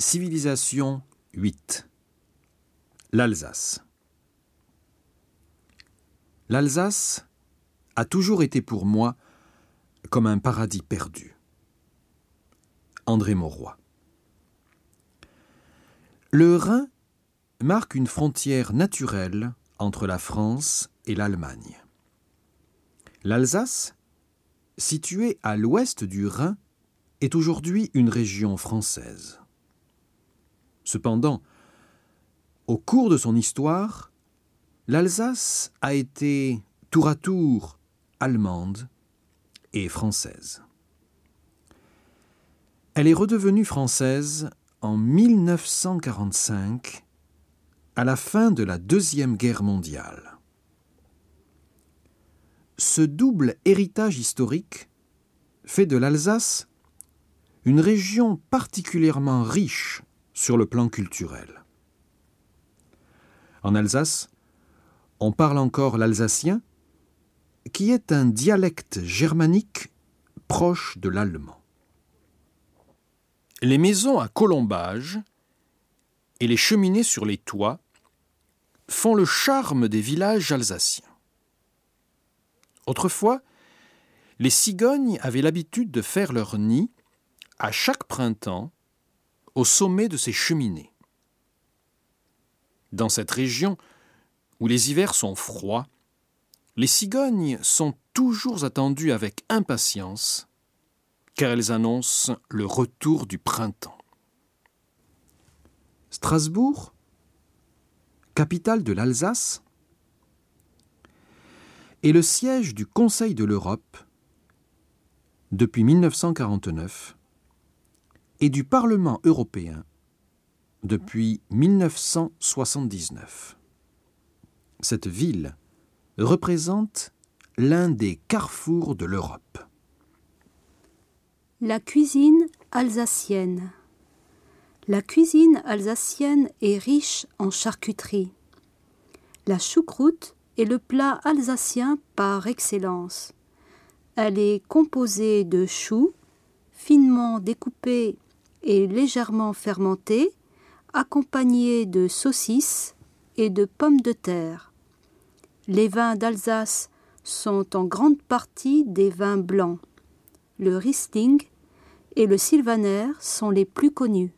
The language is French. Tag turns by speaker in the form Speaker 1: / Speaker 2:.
Speaker 1: Civilisation 8 L'Alsace L'Alsace a toujours été pour moi comme un paradis perdu. André Mauroy Le Rhin marque une frontière naturelle entre la France et l'Allemagne. L'Alsace, située à l'ouest du Rhin, est aujourd'hui une région française. Cependant, au cours de son histoire, l'Alsace a été tour à tour allemande et française. Elle est redevenue française en 1945, à la fin de la Deuxième Guerre mondiale. Ce double héritage historique fait de l'Alsace une région particulièrement riche sur le plan culturel. En Alsace, on parle encore l'alsacien, qui est un dialecte germanique proche de l'allemand. Les maisons à colombage et les cheminées sur les toits font le charme des villages alsaciens. Autrefois, les cigognes avaient l'habitude de faire leur nid à chaque printemps au sommet de ces cheminées. Dans cette région où les hivers sont froids, les cigognes sont toujours attendues avec impatience, car elles annoncent le retour du printemps. Strasbourg, capitale de l'Alsace, est le siège du Conseil de l'Europe depuis 1949 et du Parlement européen depuis 1979. Cette ville représente l'un des carrefours de l'Europe.
Speaker 2: La cuisine alsacienne. La cuisine alsacienne est riche en charcuterie. La choucroute est le plat alsacien par excellence. Elle est composée de choux, finement découpés légèrement fermentés, accompagnés de saucisses et de pommes de terre. Les vins d'Alsace sont en grande partie des vins blancs. Le Riesling et le Sylvaner sont les plus connus.